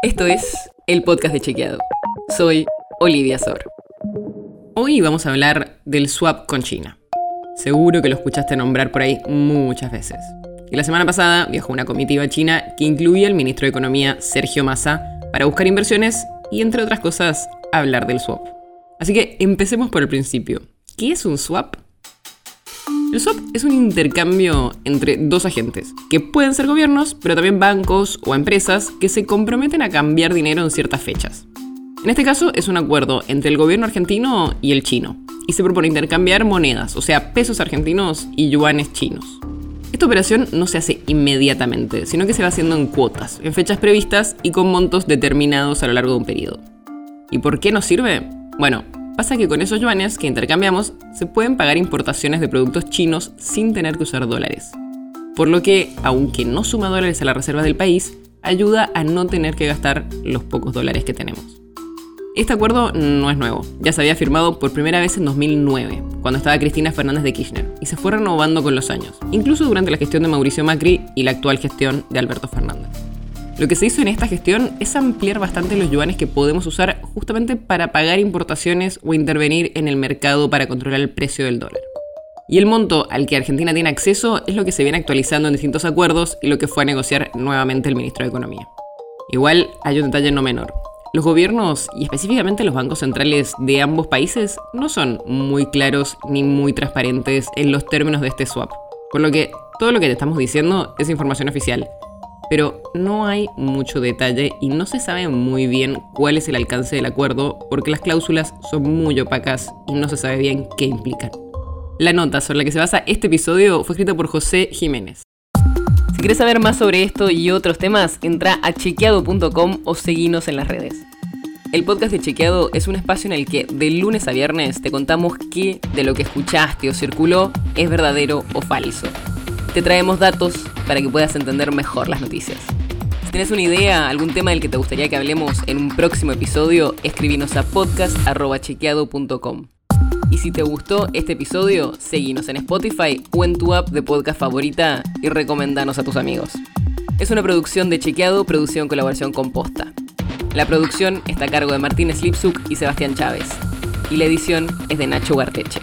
Esto es el podcast de Chequeado. Soy Olivia Sor. Hoy vamos a hablar del swap con China. Seguro que lo escuchaste nombrar por ahí muchas veces. Y la semana pasada viajó una comitiva china que incluía al ministro de Economía Sergio Massa para buscar inversiones y, entre otras cosas, hablar del swap. Así que empecemos por el principio. ¿Qué es un swap? El swap es un intercambio entre dos agentes, que pueden ser gobiernos, pero también bancos o empresas que se comprometen a cambiar dinero en ciertas fechas. En este caso es un acuerdo entre el gobierno argentino y el chino, y se propone intercambiar monedas, o sea, pesos argentinos y yuanes chinos. Esta operación no se hace inmediatamente, sino que se va haciendo en cuotas, en fechas previstas y con montos determinados a lo largo de un periodo. ¿Y por qué nos sirve? Bueno, Pasa que con esos yuanes que intercambiamos se pueden pagar importaciones de productos chinos sin tener que usar dólares. Por lo que, aunque no suma dólares a la reserva del país, ayuda a no tener que gastar los pocos dólares que tenemos. Este acuerdo no es nuevo, ya se había firmado por primera vez en 2009, cuando estaba Cristina Fernández de Kirchner, y se fue renovando con los años, incluso durante la gestión de Mauricio Macri y la actual gestión de Alberto Fernández. Lo que se hizo en esta gestión es ampliar bastante los yuanes que podemos usar justamente para pagar importaciones o intervenir en el mercado para controlar el precio del dólar. Y el monto al que Argentina tiene acceso es lo que se viene actualizando en distintos acuerdos y lo que fue a negociar nuevamente el ministro de Economía. Igual hay un detalle no menor. Los gobiernos y específicamente los bancos centrales de ambos países no son muy claros ni muy transparentes en los términos de este swap. Por lo que todo lo que te estamos diciendo es información oficial pero no hay mucho detalle y no se sabe muy bien cuál es el alcance del acuerdo porque las cláusulas son muy opacas y no se sabe bien qué implican. La nota sobre la que se basa este episodio fue escrita por José Jiménez. Si quieres saber más sobre esto y otros temas, entra a chequeado.com o seguinos en las redes. El podcast de Chequeado es un espacio en el que de lunes a viernes te contamos qué de lo que escuchaste o circuló es verdadero o falso. Te traemos datos para que puedas entender mejor las noticias. Si tienes una idea, algún tema del que te gustaría que hablemos en un próximo episodio, escribinos a podcast.chequeado.com. Y si te gustó este episodio, seguinos en Spotify o en tu app de podcast favorita y recomendanos a tus amigos. Es una producción de Chequeado, producción en colaboración con Posta. La producción está a cargo de Martín Slipsuk y Sebastián Chávez. Y la edición es de Nacho Garteche.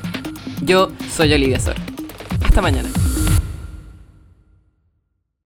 Yo soy Olivia Sor. Hasta mañana.